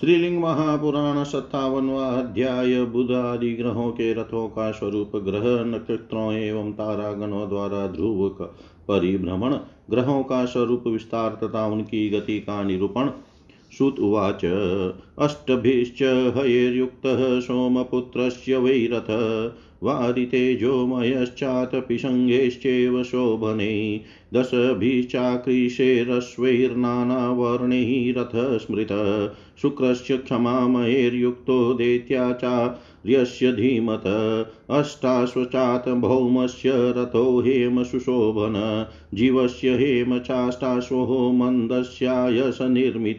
श्रीलिंग महापुराण सत्तावनवा अध्याय बुध आदि ग्रहों के रथों का स्वरूप ग्रह नक्षत्रों एवं तारागणों द्वारा ध्रुव परिभ्रमण ग्रहों का स्वरूप विस्तार तथा उनकी गति का निरूपण सुत उवाच, अष्टभिश्च हयेर्युक्तः सोमपुत्रस्य वैरथ। वारितेजोमयश्चातपिशङ्गैश्चैव शोभने दशभिश्चाकृशेरश्वैर्नानावर्णैः रथः स्मृतः शुक्रस्य क्षमामयैर्युक्तो दैत्याचार्यस्य धीमत अष्टाश्वचात भौमस्य रथो हेम सुशोभन जीवस्य हेम चाष्टाश्वो मन्दस्यायस निर्मित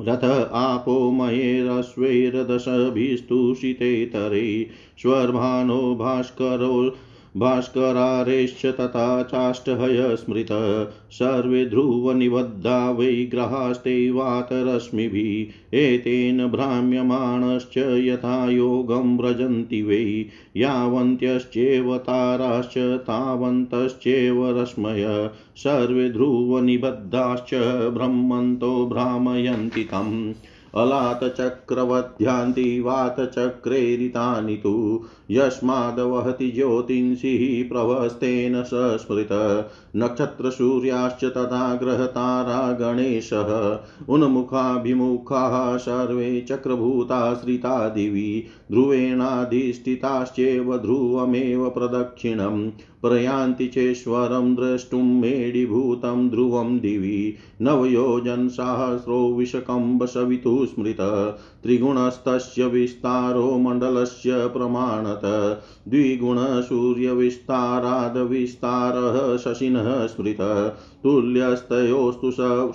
रथ आपो मयेरश्वैरदशभिस्तुषितेतरे स्वर्भानो भास्करो भास्करारेश्च तथा चाष्टहय स्मृत सर्वे ध्रुवनिबद्धा वै ग्रहास्ते वातरश्मिभिः। एतेन भ्राम्यमाणश्च यथा योगं व्रजन्ति वै। यावन्त्यश्चेव ताराश्च, तावन्तश्चेव रश्मय। सर्वे ध्रुवनिबद्धाश्च ब्रह्मन्तो भ्रामयन्ति तम्। अलातचक्रवध्यान्ति वातचक्रेरितानि तु यस्माद्वहति ज्योतिंषिः प्रवस्तेन सस्मृत। नक्षत्रसूर्याश्च तथा ग्रहतारा गणेशः उन्मुखाभिमुखाः सर्वे चक्रभूताश्रिता दिवि। ध्रुवेणाधिष्ठिताश्चेव ध्रुवमेव प्रदक्षिणम्। प्रयान्ति चेश्वरं द्रष्टुं मेढीभूतं ध्रुवं दिवि नवयोजनसहस्रो विशकम्बसवितुः स्मृत। त्रिगुणस्तस्य विस्तारो मण्डलस्य प्रमाणत। द्विगुणसूर्यविस्ताराद्विस्तारः शशिनः स्मृत। तुल्यस्तयोस्तु स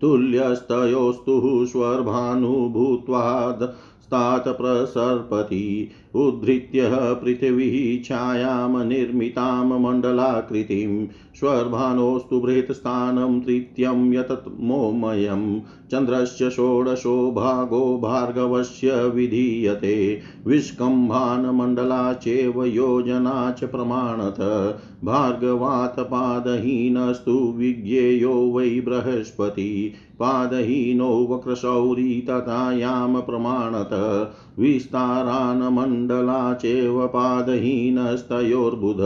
तुल्यस्तयोस्तु स्वर्भानुभूत्वाद् स्तात् प्रसर्पति। उद्धृत्य पृथिवीः छायां निर्मितां मण्डलाकृतिं स्वर्भानोस्तु बृहत्स्थानं तृतीयं यतमोमयं चन्द्रस्य षोडशो भागो भार्गवस्य विधीयते। विष्कम्भानमण्डला चैव योजना च प्रमाणत। भार्गवात् पादहीनस्तु विज्ञेयो वै बृहस्पति। पादहीनो वक्रशौरी तथा याम प्रमाणत। विस्तारान्मण्डला चैव पादहीनस्तयोर्बुध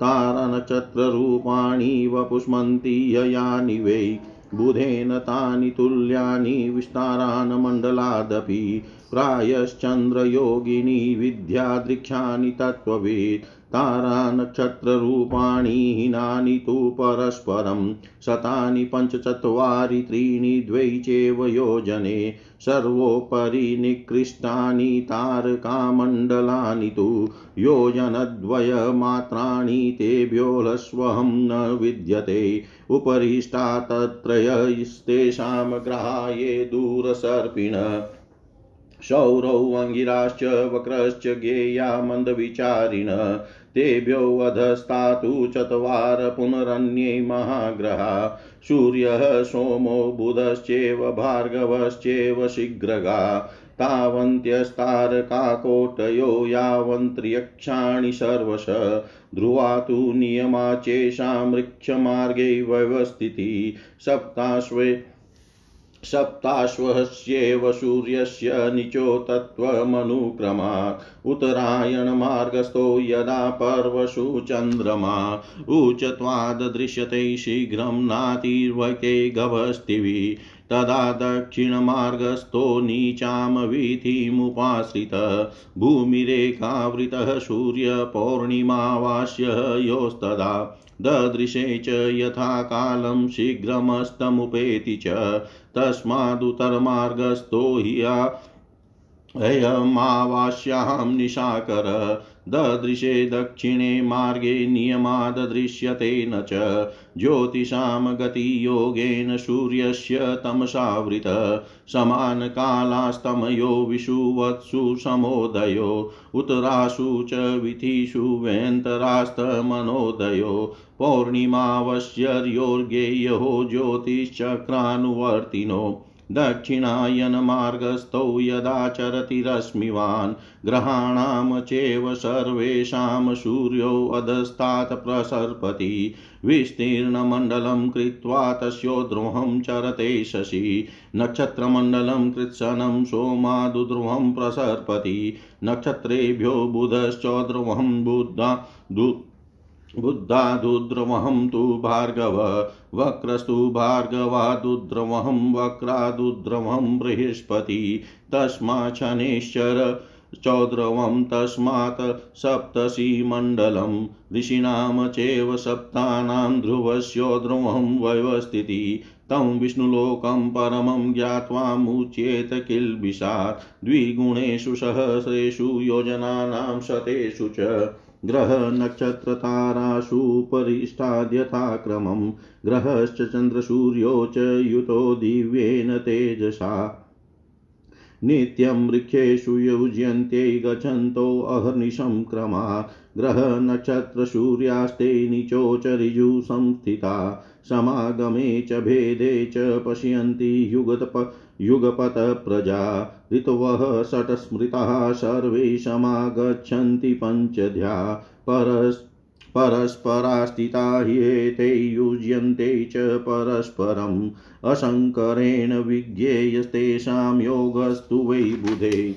तारनक्षत्ररूपाणि वपुष्मन्ति ययानि वै बुधेन तानि तुल्यानि विस्तारान् मण्डलादपि, प्रायश्चन्द्रयोगिनी विद्यादृक्षानि तत्त्ववित्। तारानक्षत्ररूपाणि हीनानि तु परस्परं, शतानि पञ्चचत्वारि, त्रीणि, द्वै चैव योजने, सर्वोपरि निकृष्टानि तारकामण्डलानि तु योजनद्वयमात्राणि तेभ्योऽलस्वहं न विद्यते। उपरिष्टातत्रयस्तेषां ग्राह्ये दूरसर्पिण शौरौ अङ्गिराश्च, वक्रश्च, गेया, मन्दविचारिण तेभ्योऽधस्तातु चत्वार पुनरन्ये महाग्रहा। सूर्यः सोमो बुधश्चैव भार्गवश्चैव शीघ्रगा। तावन्त्यस्तारकाकोटयो यावन्त्र्यक्षाणि सर्वश। ध्रुवा तु नियमा चेषां वृक्षमार्गे व्यवस्थितिः। सप्ताश्वे सप्ताश्वस्येव सूर्यस्य निचो तत्त्वमनुक्रमात् उत्तरायणमार्गस्थो यदा पर्वसु चन्द्रमा ऊचत्वादृश्यते शीघ्रं नातिर्वके गवस्तिवि तदा दक्षिणमार्गस्थो नीचां वीथिमुपाश्रित भूमिरेखावृतः सूर्यपौर्णिमावास्य योस्तदा। ददृशे च यथा कालं शीघ्रमस्तमुपेति च तस्मादुतरमार्गस्थो हि अयमावास्यां निशाकर। ददृशे दक्षिणे मार्गे नियमाददृश्यते न च। ज्योतिषां गतियोगेन सूर्यस्य तमसावृत। समानकालास्तमयो विषुवत्सु समोदयो। उत्तरासु च विधिषु वेन्तरास्तमनोदयो। पौर्णिमावस्यर्योर्गेयो ज्योतिश्चक्रानुवर्तिनो दक्षिणायनमार्गस्थौ यदाचरति रश्मिवान् ग्रहाणां चैव सर्वेषां सूर्योऽधस्तात् प्रसर्पति। विस्तीर्णमण्डलं कृत्वा तस्योद्रोहं चरते शशि। नक्षत्रमण्डलं कृत्सनं सोमादुद्रुवं प्रसर्पति। नक्षत्रेभ्यो बुधश्चोद्रुवं बुद्धा बुद्धादुद्रवहं तु भार्गव, वक्रस्तु भार्गवादुद्रवहं वक्रादुद्रवं बृहस्पति तस्मात् शनेश्चर चौद्रवं तस्मात् सप्तशीमण्डलं ऋषीणां चैव सप्तानां ध्रुवस्योद्रवं व्यवस्थिति तं विष्णुलोकं परमं ज्ञात्वा मुच्येत किल्बिषात्। द्विगुणेषु सहस्रेषु योजनानां शतेषु च ग्रहनक्षत्रतारासु परिष्ठाद्यथाक्रमं ग्रहश्च चन्द्रसूर्यो च युतो दिव्येन तेजसा। नित्यं वृक्षेषु युज्यन्ते गच्छन्तो अहर्निशं क्रमा। ग्रहनक्षत्रसूर्यास्ते निचोचरिजु संस्थिता। समागमे च भेदे च पश्यन्ति युगतप युगपतप्रजा ऋतवः षट्स्मृताः सर्वे समागच्छन्ति पञ्चध्या। परस्, परस्परास्थिता ह्येते युज्यन्ते च परस्परम्। अशङ्करेण विज्ञेयस्तेषां योगस्तु वै बुधे।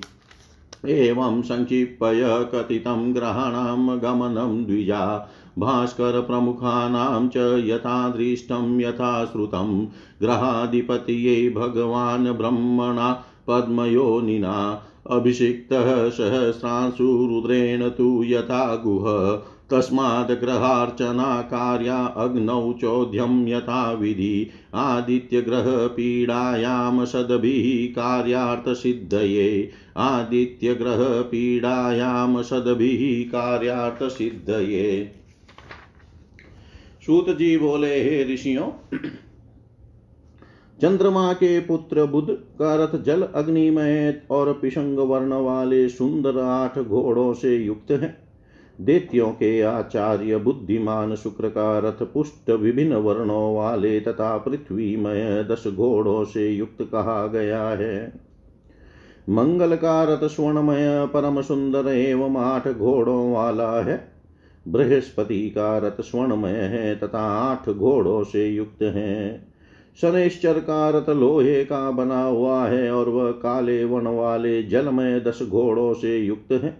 एवं संक्षिप्य कथितं ग्रहाणां गमनं द्विजा। भास्करप्रमुखानां च यथा दृष्टं यथा श्रुतं ग्रहाधिपतये भगवान् ब्रह्मणा पद्मयोनिना अभिषिक्तः सहस्रांशुरुद्रेण तु यथा गुह तस्माद् ग्रहार्चना कार्या अग्नौ चोद्यं यथा विधि आदित्यग्रहपीडायां सद्भिः कार्यार्थसिद्धये आदित्यग्रहपीडायां सद्भिः कार्यार्थसिद्धये सूत जी बोले, हे ऋषियों, चंद्रमा के पुत्र बुध का रथ जल अग्निमय और पिशंग वर्ण वाले सुंदर आठ घोड़ों से युक्त है। देत्यों के आचार्य बुद्धिमान शुक्र का रथ पुष्ट विभिन्न वर्णों वाले तथा पृथ्वीमय दस घोड़ों से युक्त कहा गया है। मंगल का रथ स्वर्णमय, परम सुंदर एवं आठ घोड़ों वाला है। बृहस्पति का रथ स्वर्णमय है, तथा आठ घोड़ों से युक्त है। शनेश्चर का रथ लोहे का बना हुआ है, और वह काले वन वाले जलमय दस घोड़ों से युक्त है।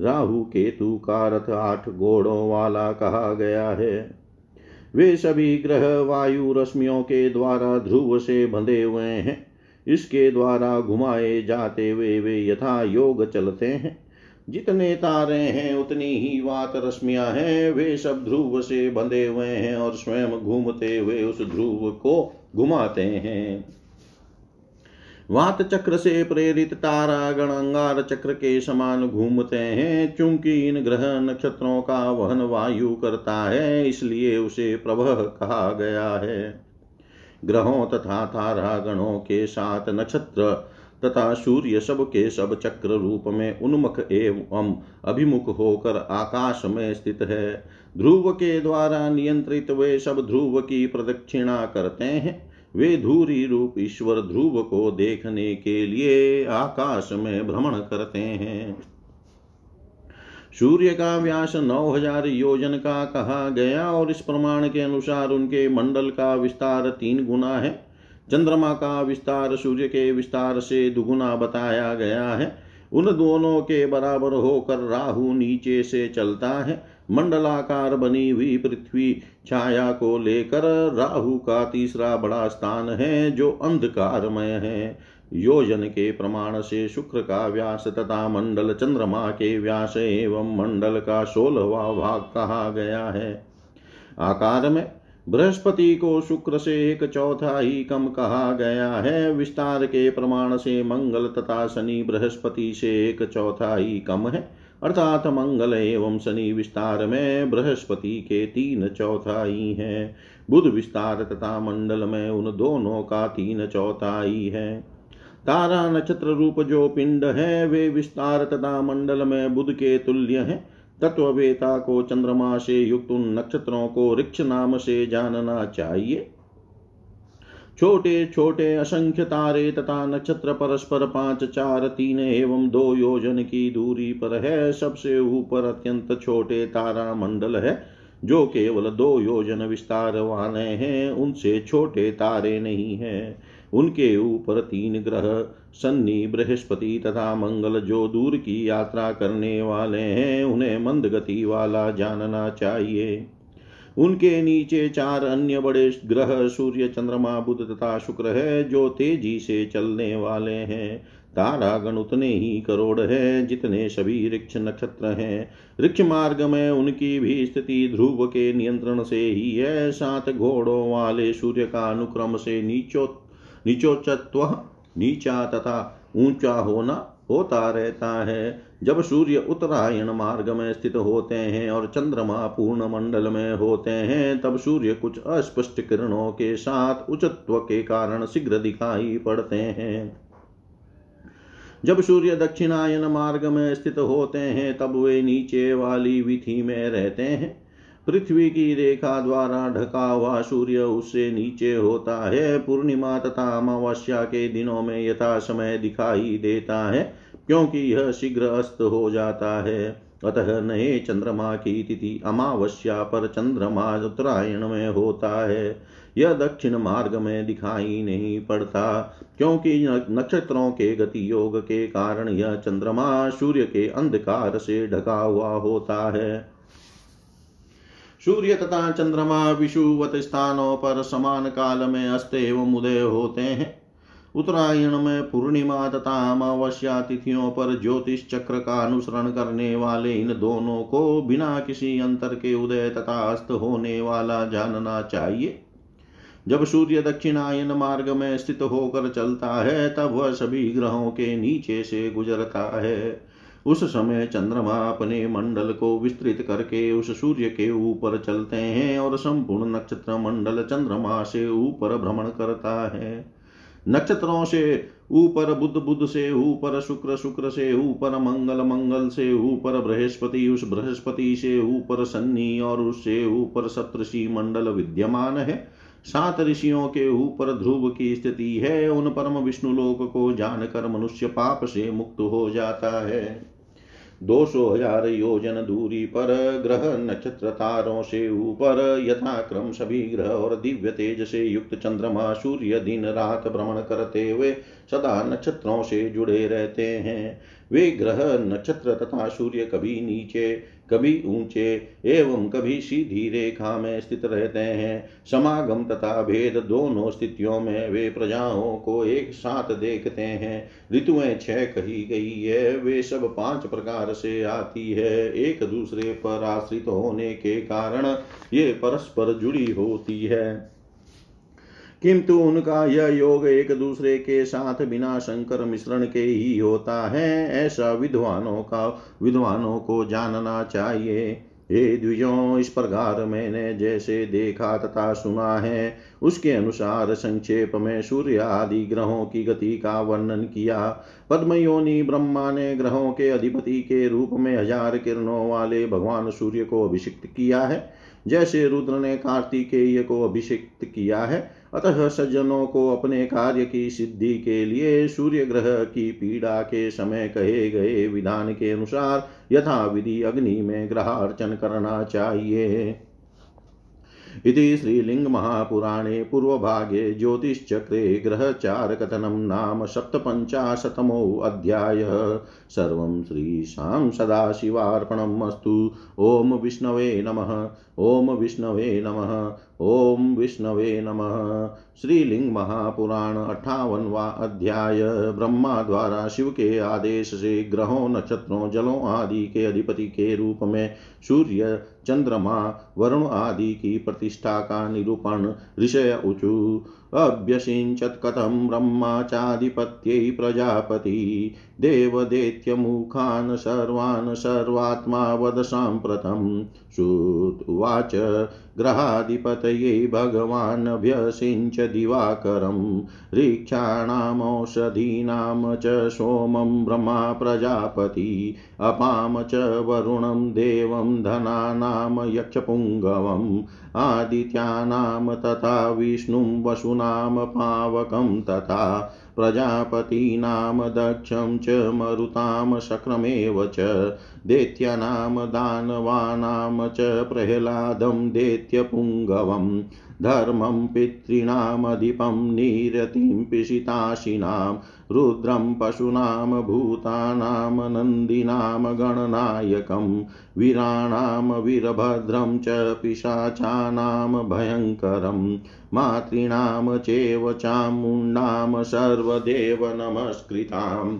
राहु केतु का रथ आठ घोड़ों वाला कहा गया है। वे सभी ग्रह वायु रश्मियों के द्वारा ध्रुव से बंधे हुए हैं। इसके द्वारा घुमाए जाते हुए वे यथा योग चलते हैं। जितने तारे हैं, उतनी ही वात रश्मियाँ हैं। वे सब ध्रुव से बंधे हुए हैं और स्वयं घूमते हुए उस ध्रुव को घुमाते हैं। वात चक्र से प्रेरित तारा गण अंगार चक्र के समान घूमते हैं। चूँकि इन ग्रह नक्षत्रों का वहन वायु करता है, इसलिए उसे प्रभह कहा गया है। ग्रहों तथा तारा गणों के साथ नक्षत्र तथा सूर्य सब के सब चक्र रूप में उन्मुख एवं अभिमुख होकर आकाश में स्थित है। ध्रुव के द्वारा नियंत्रित वे सब ध्रुव की प्रदक्षिणा करते हैं। वे धूरी रूप ईश्वर ध्रुव को देखने के लिए आकाश में भ्रमण करते हैं। सूर्य का व्यास नौ हज़ार योजन का कहा गया और इस प्रमाण के अनुसार उनके मंडल का विस्तार तीन गुना है। चंद्रमा का विस्तार, सूर्य के विस्तार से दुगुना बताया गया है। उन दोनों के बराबर होकर राहु नीचे से चलता है। मंडलाकार बनी हुई पृथ्वी छाया को लेकर राहु का तीसरा बड़ा स्थान है, जो अंधकारमय है। योजन के प्रमाण से शुक्र का व्यास तथा मंडल चंद्रमा के व्यास एवं मंडल का सोलहवा भाग कहा गया है। आकार में बृहस्पति को शुक्र से एक चौथाई कम कहा गया है। विस्तार के प्रमाण से मंगल तथा शनि बृहस्पति से एक चौथाई कम है। अर्थात मंगल एवं शनि विस्तार में बृहस्पति के तीन चौथाई है। बुध विस्तार तथा मंडल में उन दोनों का तीन चौथाई है। तारा नक्षत्र रूप जो पिंड है, वे विस्तार तथा मंडल में बुध के तुल्य है। तत्ववेता को चंद्रमा से युक्त उन नक्षत्रों को ऋक्ष नाम से जानना चाहिए। छोटे छोटे असंख्य तारे तथा नक्षत्र परस्पर पाँच, चार, तीन एवं दो योजन की दूरी पर है। सबसे ऊपर अत्यंत छोटे तारा मंडल है, जो केवल दो योजन विस्तार वाले हैं। उनसे छोटे तारे नहीं हैं। उनके ऊपर तीन ग्रह सन्नी बृहस्पति तथा मंगल जो दूर की यात्रा करने वाले हैं, उन्हें मंद गति वाला जानना चाहिए। उनके नीचे चार अन्य बड़े ग्रह, सूर्य, चंद्रमा, बुध तथा शुक्र है, जो तेज़ी से चलने वाले हैं। तारागण उतने ही करोड़ है, जितने सभी वृक्ष नक्षत्र हैं। वृक्ष मार्ग में उनकी भी स्थिति ध्रुव के नियंत्रण से ही है। सात घोड़ों वाले सूर्य का अनुक्रम से नीचो, नीचोचत्व नीचा तथा ऊँचा होना होता रहता है। जब सूर्य उत्तरायण मार्ग में स्थित होते हैं और चंद्रमा पूर्ण मंडल में होते हैं, तब सूर्य कुछ अस्पष्ट किरणों के साथ उच्चत्व के कारण शीघ्र दिखाई पड़ते हैं। जब सूर्य दक्षिणायन मार्ग में स्थित होते हैं, तब वे नीचे वाली विधि में रहते हैं। पृथ्वी की रेखा द्वारा ढका हुआ सूर्य उससे नीचे होता है। पूर्णिमा तथा अमावस्या के दिनों में यथा समय दिखाई देता है, क्योंकि यह शीघ्र अस्त हो जाता है। अतः नए चंद्रमा की तिथि अमावस्या पर चंद्रमा उत्तरायण में होता है। यह दक्षिण मार्ग में दिखाई नहीं पड़ता, क्योंकि नक्षत्रों के गति योग के कारण यह चंद्रमा सूर्य के अंधकार से ढका हुआ होता है। सूर्य तथा चंद्रमा विषुवत स्थानों पर समान काल में अस्त एवं उदय होते हैं। उत्तरायण में पूर्णिमा तथा अमावस्या तिथियों पर ज्योतिष चक्र का अनुसरण करने वाले इन दोनों को बिना किसी अंतर के उदय तथा अस्त होने वाला जानना चाहिए। जब सूर्य दक्षिणायन मार्ग में स्थित होकर चलता है, तब वह सभी ग्रहों के नीचे से गुजरता है। उस समय चंद्रमा अपने मंडल को विस्तृत करके उस सूर्य के ऊपर चलते हैं और संपूर्ण नक्षत्र मंडल चंद्रमा से ऊपर भ्रमण करता है। नक्षत्रों से ऊपर बुद्ध बुद्ध से ऊपर शुक्र शुक्र से ऊपर मंगल मंगल से ऊपर बृहस्पति, उस बृहस्पति से ऊपर सन्नी और उससे ऊपर सप्तषि मंडल विद्यमान है। सात ऋषियों के ऊपर ध्रुव की स्थिति है। उन परम विष्णु लोक को जानकर मनुष्य पाप से मुक्त हो जाता है। दो सौ हज़ार योजन दूरी पर, ग्रह नक्षत्र तारों से ऊपर, यथाक्रम सभी ग्रह और दिव्य तेज से युक्त चंद्रमा सूर्य दिन रात भ्रमण करते हुए सदा नक्षत्रों से जुड़े रहते हैं। वे ग्रह नक्षत्र तथा सूर्य कभी नीचे कभी ऊँचे एवं कभी सीधी रेखा में स्थित रहते हैं। समागम तथा भेद दोनों स्थितियों में वे प्रजाओं को एक साथ देखते हैं। ऋतुएँ छह कही गई है, वे सब पाँच प्रकार से आती है। एक दूसरे पर आश्रित होने के कारण ये परस्पर जुड़ी होती है। किंतु उनका यह योग एक दूसरे के साथ बिना शंकर मिश्रण के ही होता है। ऐसा विद्वानों का, विद्वानों को जानना चाहिए। हे द्विजों, इस प्रकार मैंने जैसे देखा तथा सुना है। उसके अनुसार संक्षेप में सूर्य आदि ग्रहों की गति का वर्णन किया। पद्मयोनि ब्रह्मा ने ग्रहों के अधिपति के रूप में हज़ार किरणों वाले भगवान सूर्य को अभिषिक्त किया है। जैसे रुद्र ने कार्तिकेय को अभिषिक्त किया है अतः सज्जनों को अपने कार्य की सिद्धि के लिए सूर्य ग्रह की पीड़ा के समय कहे गए विधान के अनुसार यथा विधि अग्नि में ग्रहार्चन करना चाहिए। इति श्रीलिङ्गमहापुराणे पूर्वभागे ज्योतिश्चक्रे ग्रहचारकथनं नाम सप्तपञ्चाशतमोऽध्यायः सर्वं श्रीशां सदाशिवार्पणम् ॐ विष्णवे नमः, ॐ विष्णवे नमः, ॐ विष्णवे नमः। श्रीलिंग महापुराण अट्ठावनवा अध्याय। ब्रह्मा द्वारा शिव के आदेश से ग्रहों नक्षत्रों, जलों आदि के अधिपति के रूप में सूर्य, चंद्रमा, वरुण आदि की प्रतिष्ठा का निरूपण। ऋषय ऊचु अभ्यसिञ्चत् कथं ब्रह्माचाधिपत्यै प्रजापति। देवदेत्यमुखान् सर्वान् सर्वात्मा वद साम्प्रतं श्रुत्वाच ग्रहाधिपतये भगवान् दिवाकरं। ऋक्षाणामौषधीनां च सोमं ब्रह्मा प्रजापति। अपाम च वरुणं देवं धनानां यक्षपुङ्गवम् आदित्यानां तथा विष्णुं वसुना पावकं तथा। प्रजापतीनां दक्षं च मरुतां शक्रमेव च दैत्यानां दानवानां च प्रह्लादं दैत्यपुङ्गवम्। धर्मं पितॄणामधिपं निरतिं पिशिताशिनां, रुद्रं पशूनां भूतानां नन्दीनां गणनायकं वीराणां वीरभद्रं च पिशाचानां भयङ्करं मातॄणां चैव चामुण्डां सर्वदेव नमस्कृताम्।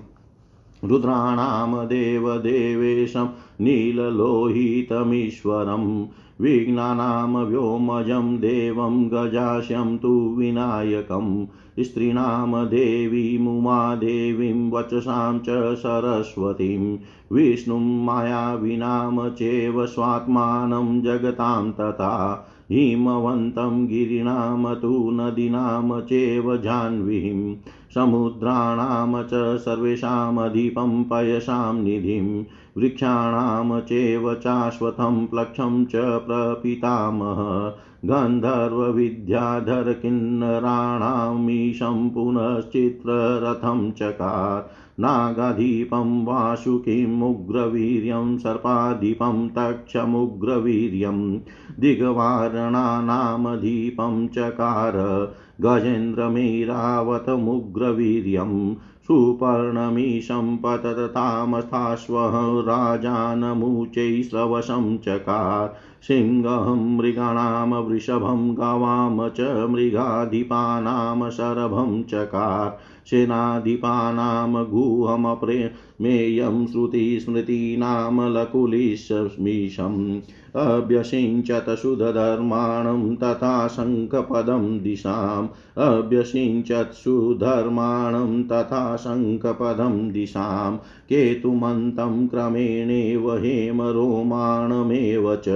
रुद्राणां देवदेवेशं नीललोहितमीश्वरम्। विघ्नानां व्योमजं देवं गजास्यं तु विनायकं। स्त्रीणां देवीमुमादेवीं वचसां च सरस्वतीं। विष्णुं मायाविनां चैव स्वात्मानं जगतां तथा। हिमवन्तं गिरिणां तु नदीनां चैव जाह्नवीं। समुद्राणां च सर्वेषामधिपं पयसां निधिं। वृक्षाणां चैव चाश्वतं प्लक्षं च प्रपितामह। गन्धर्वविद्याधर किन्नराणामीशं पुनश्चित्ररथं चकार। नागाधिपं वासुकिमुग्रवीर्यं सर्पाधिपं तक्षमुग्रवीर्यं। दिग्वारणानामधिपं चकार। गजेन्द्रमेरावतमुग्रवीर्यं। सुपर्णमीशं पततामथाश्वः राजानमुचैस्रवशं चकार सिंहं मृगाणां वृषभं गवां च मृगाधिपानां शरभं चकार सेनाधिपानां गुहमप्रेमेयं श्रुतिस्मृतीनां लकुलिशमीशम् अभ्यसिञ्चत सुधर्माणं तथा शङ्खपदं दिशाम् अभ्यसिञ्चत् सुधर्माणं तथा शङ्खपदं दिशां केतुमन्तं क्रमेणेव हेमरोमाणमेव च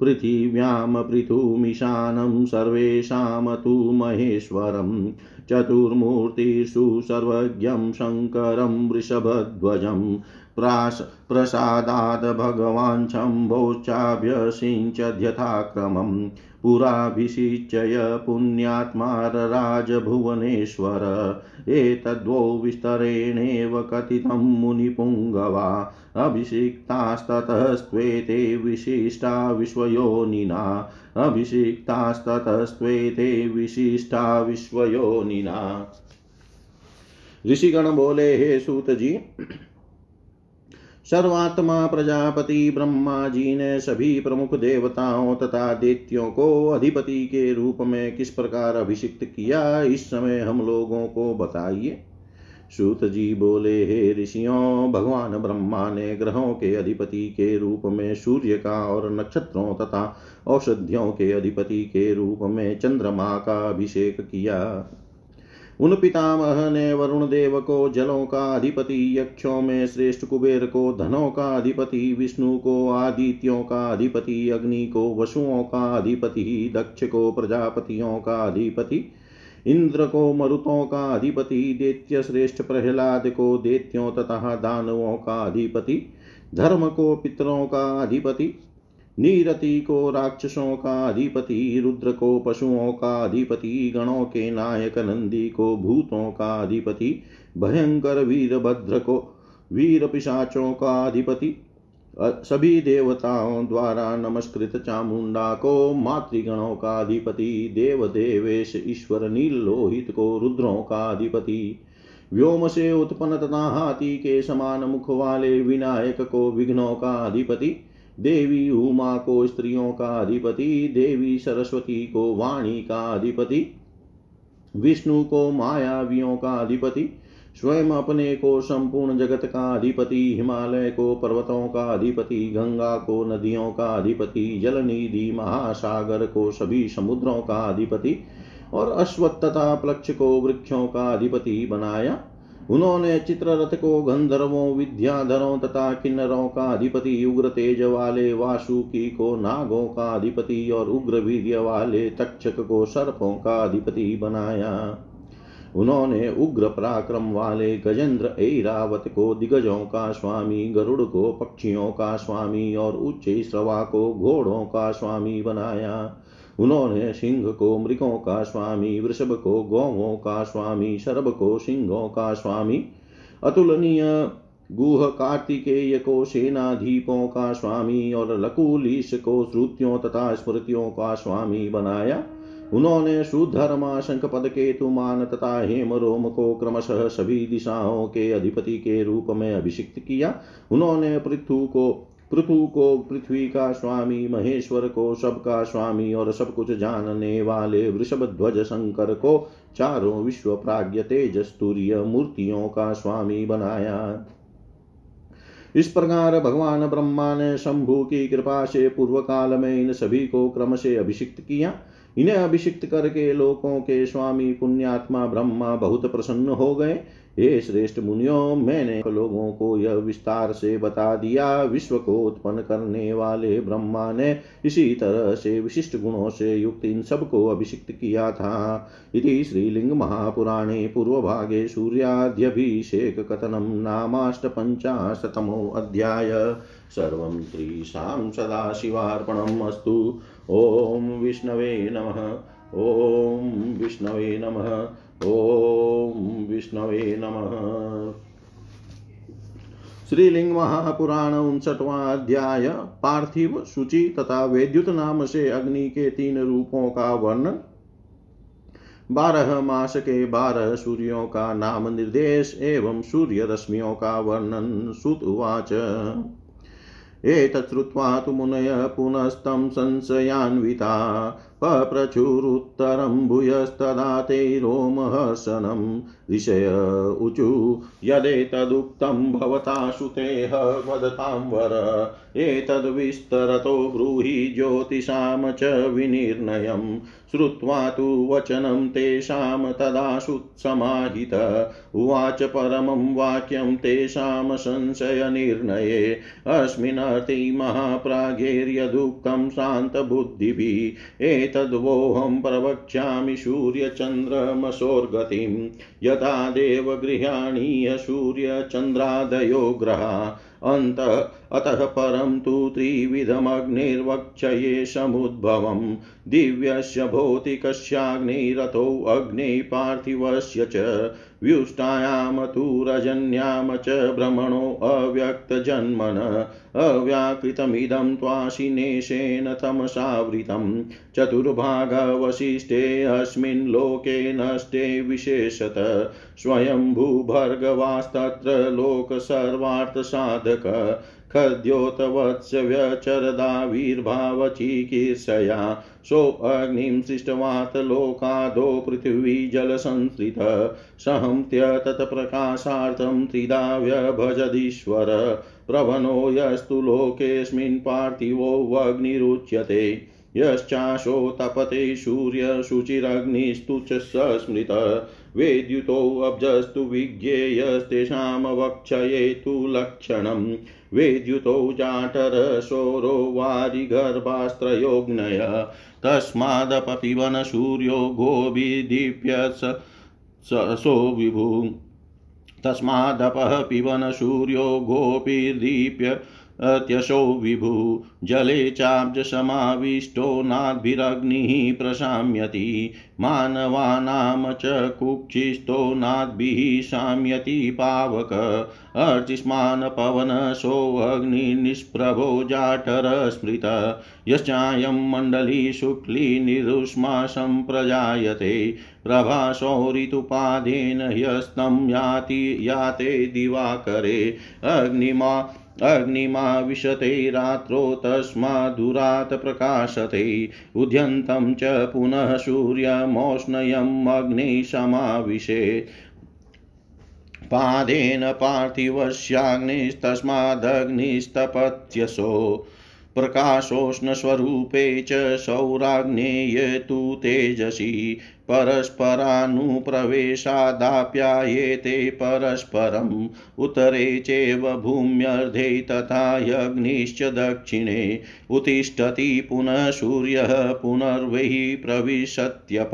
पृथिव्यां पृथुमिशानं सर्वेषां तु महेश्वरम् चतुर्मूर्तिषु सर्वज्ञं शङ्करं वृषभध्वजं प्रास प्रसादाद् भगवान् शम्भोश्चाभ्यसिञ्चद्यथाक्रमम् पुराभिषिच्य पुण्यात्मा राजभुवनेश्वर एतद्वो विस्तरेणेव कथितं मुनिपुङ्गवा। अभिषिक्तास्ततस्त्वेते विशिष्टा विश्वयोनिना। अभिषिक्तास्ततस्त्वेते विशिष्टा विश्वयोनिना। ऋषिगण बोले, हे सूत जी सर्वात्मा प्रजापति ब्रह्मा जी ने सभी प्रमुख देवताओं तथा दैत्यों को अधिपति के रूप में किस प्रकार अभिषिक्त किया, इस समय हम लोगों को बताइए। सूत जी बोले, हे ऋषियों, भगवान ब्रह्मा ने ग्रहों के अधिपति के रूप में सूर्य का और नक्षत्रों तथा औषधियों के अधिपति के रूप में चंद्रमा का अभिषेक किया। उन पितामह ने वरुण देव को जलों का अधिपति, यक्षों में श्रेष्ठ कुबेर को, धनों का अधिपति, विष्णु को, आदित्यों का अधिपति, अग्नि को, वसुओं का अधिपति, दक्ष को, प्रजापतियों का अधिपति, इंद्र को, मरुतों का अधिपति, दैत्य श्रेष्ठ प्रहलाद को, दैत्यों तथा दानवों का अधिपति, धर्म को, पितरों का अधिपति नीरति को राक्षसों का अधिपति रुद्र को पशुओं का अधिपति, गणों के नायक नंदी को भूतों का अधिपति, भयंकर वीरभद्र को वीर पिशाचों का अधिपति। सभी देवताओं द्वारा नमस्कृत चामुंडा को मातृगणों का अधिपति देव देवेश ईश्वर नील लोहित को रुद्रों का अधिपति। व्योम से उत्पन्न तथा हाथी के समान मुख वाले विनायक को विघ्नों का अधिपति। देवी उमा को स्त्रियों का अधिपति, देवी सरस्वती को वाणी का अधिपति, विष्णु को मायावियों का अधिपति, स्वयं अपने को संपूर्ण जगत का अधिपति, हिमालय को पर्वतों का अधिपति, गंगा को नदियों का अधिपति जल निधि महासागर को सभी समुद्रों का अधिपति और अश्वत्थता प्लक्ष को वृक्षों का अधिपति बनाया। उन्होंने चित्ररथ को गंधर्वों, विद्याधरों तथा किन्नरों का अधिपति उग्र तेज वाले वासुकी को, नागों का अधिपति और उग्र वीर्य वाले तक्षक को, सर्पों का अधिपति बनाया। उन्होंने उग्र पराक्रम वाले, गजेंद्र ऐरावत को, दिग्गजों का स्वामी, गरुड़ को, पक्षियों का स्वामी और उच्च श्रवा को, घोड़ों का स्वामी बनाया। उन्होंने सिंह को मृगों का स्वामी, वृषभ को गौवों का स्वामी, शरभ को सिंहों का स्वामी, अतुलनीय गुह कार्तिकेय को सेनाधीपों का स्वामी और लकुलीश को श्रुतियों तथा स्मृतियों का स्वामी बनाया। उन्होंने सुधर्मा शंख पद केतुमान तथा हेम रोम को क्रमशः सभी दिशाओं के अधिपति के रूप में अभिषिक्त किया। उन्होंने पृथु को पृथु को, पृथ्वी का स्वामी, महेश्वर को सबका स्वामी और सब कुछ जानने वाले वृषभ ध्वज शंकर को चारों विश्व प्राज्ञ तेजस्तूर्य मूर्तियों का स्वामी बनाया। इस प्रकार भगवान ब्रह्मा ने शंभु की कृपा से पूर्व काल में इन सभी को क्रम से अभिषिक्त किया। इन्हें अभिषिक्त करके लोकों के स्वामी पुण्यात्मा ब्रह्मा बहुत प्रसन्न हो गए। हे श्रेष्ठ मुनियों, मैंने लोगों को यह विस्तार से बता दिया। विश्व को उत्पन्न करने वाले ब्रह्मा ने इसी तरह से विशिष्ट गुणों से युक्त इन सबको अभिषिक्त किया था। इति श्रीलिंग महापुराणे पूर्वभागे सूर्याद्यभिषेक कथनम कथनं नामाष्टपञ्चाशतमो अध्याय। सर्वं त्रीशां सदाशिवार्पणम् अस्तु। ॐ विष्णवे नमः। ॐ विष्णवे नमः। ॐ विष्णवे नमः। श्रीलिंग महापुराण उनसठवा अध्याय। पार्थिव सूचि तथा वेद्युत नाम से अग्नि के तीन रूपों का वर्णन। बारह मास के बारह सूर्यों का नाम निर्देश एवं सूर्य रश्मियों का वर्णन। सुत उवाच एतच्छ्रुत्वा तु मुनय पुनस्तं संशयान्विता। पप्रचुरुत्तरं भूयस्तदा ते रोमहर्षणं ऋषय ऊचु यदेतदुक्तं भवता श्रुतेः वदतां वर। एतद्विस्तरतो ब्रूहि ज्योतिषां च विनिर्णयम्। श्रुत्वा तु वचनं तेषां तदाशुत्समाहित उवाच परमं वाक्यं तेषां संशयनिर्णये। अस्मिन्नर्थे महाप्रागेर्यदुक्तं शान्तबुद्धिभिः। एतद्वोऽहं प्रवक्ष्यामि सूर्यचन्द्रमसोर्गतिं यथा देवगृहाणीय सूर्यचन्द्रादयो ग्रहा, अन्त अतः परं तु त्रिविधमग्निर्वक्षये समुद्भवं। दिव्यस्य भौतिकस्याग्निरथो अग्ने पार्थिवस्य च व्युष्टायां तु च भ्रमणो अव्यक्तजन्मन अव्याकृतमिदं त्वाशिनेशेन तमसावृतं। चतुर्भागवशिष्टेऽस्मिन् लोके नष्टे विशेषत। स्वयंभूभर्गवास्तत्र लोकसर्वार्थसाधक। खद्योतवत्स व्यचरदाविर्भावचिकीर्षया सोऽग्निं सृष्टवात् लोकादो पृथिवी जलसंश्रित सहन्त्य तत्प्रकाशार्थं त्रिधा व्यभजदीश्वर प्रवणो यस्तु लोकेऽस्मिन् पार्थिवोऽग्निरुच्यते यश्चाशो तपते सूर्यशुचिरग्निस्तु च सस्मृत वेद्युतोऽब्जस्तु विज्ञेयस्तेषां वक्षये तु लक्षणम्। वेद्युतो जाटरशोरो वारिगर्भास्त्रयोग्नय तस्मादपपिबन सूर्यो गोभिदीप्य सो विभु। तस्मादपः पिबन सूर्यो गोपीर्दीप्य त्यशो विभु जले चाब्जसमाविष्टो नाद्भिरग्निः प्रशाम्यति। मानवानां च कुक्षिष्टो नाद्भिः शाम्यति पावक। अर्चिस्मान् पवनसोऽग्निनिष्प्रभो जाठरस्मृत। यश्चायं मण्डली शुक्ली निरुष्मा सम्प्रजायते। प्रभासौरितुपादेन ह्यस्तं याति याते दिवाकरे। अग्निमा अग्निमा विशते रात्रो तस्मादुरात् प्रकाशते। उद्यन्तं च पुनः सूर्यमोष्णयम् अग्निशमाविशेत् पादेन पार्थिवस्याग्निस्तस्मादग्निस्तपत्यसो। प्रकाशोष्णस्वरूपे च सौराग्नेय तेजसी। परस्परानुप्रवेशादाप्यायेते परस्परम् उतरे चैव भूम्यर्धे तथा यग्निश्च दक्षिणे उत्तिष्ठति पुनः सूर्यः पुनर्वै प्रविशत्यप।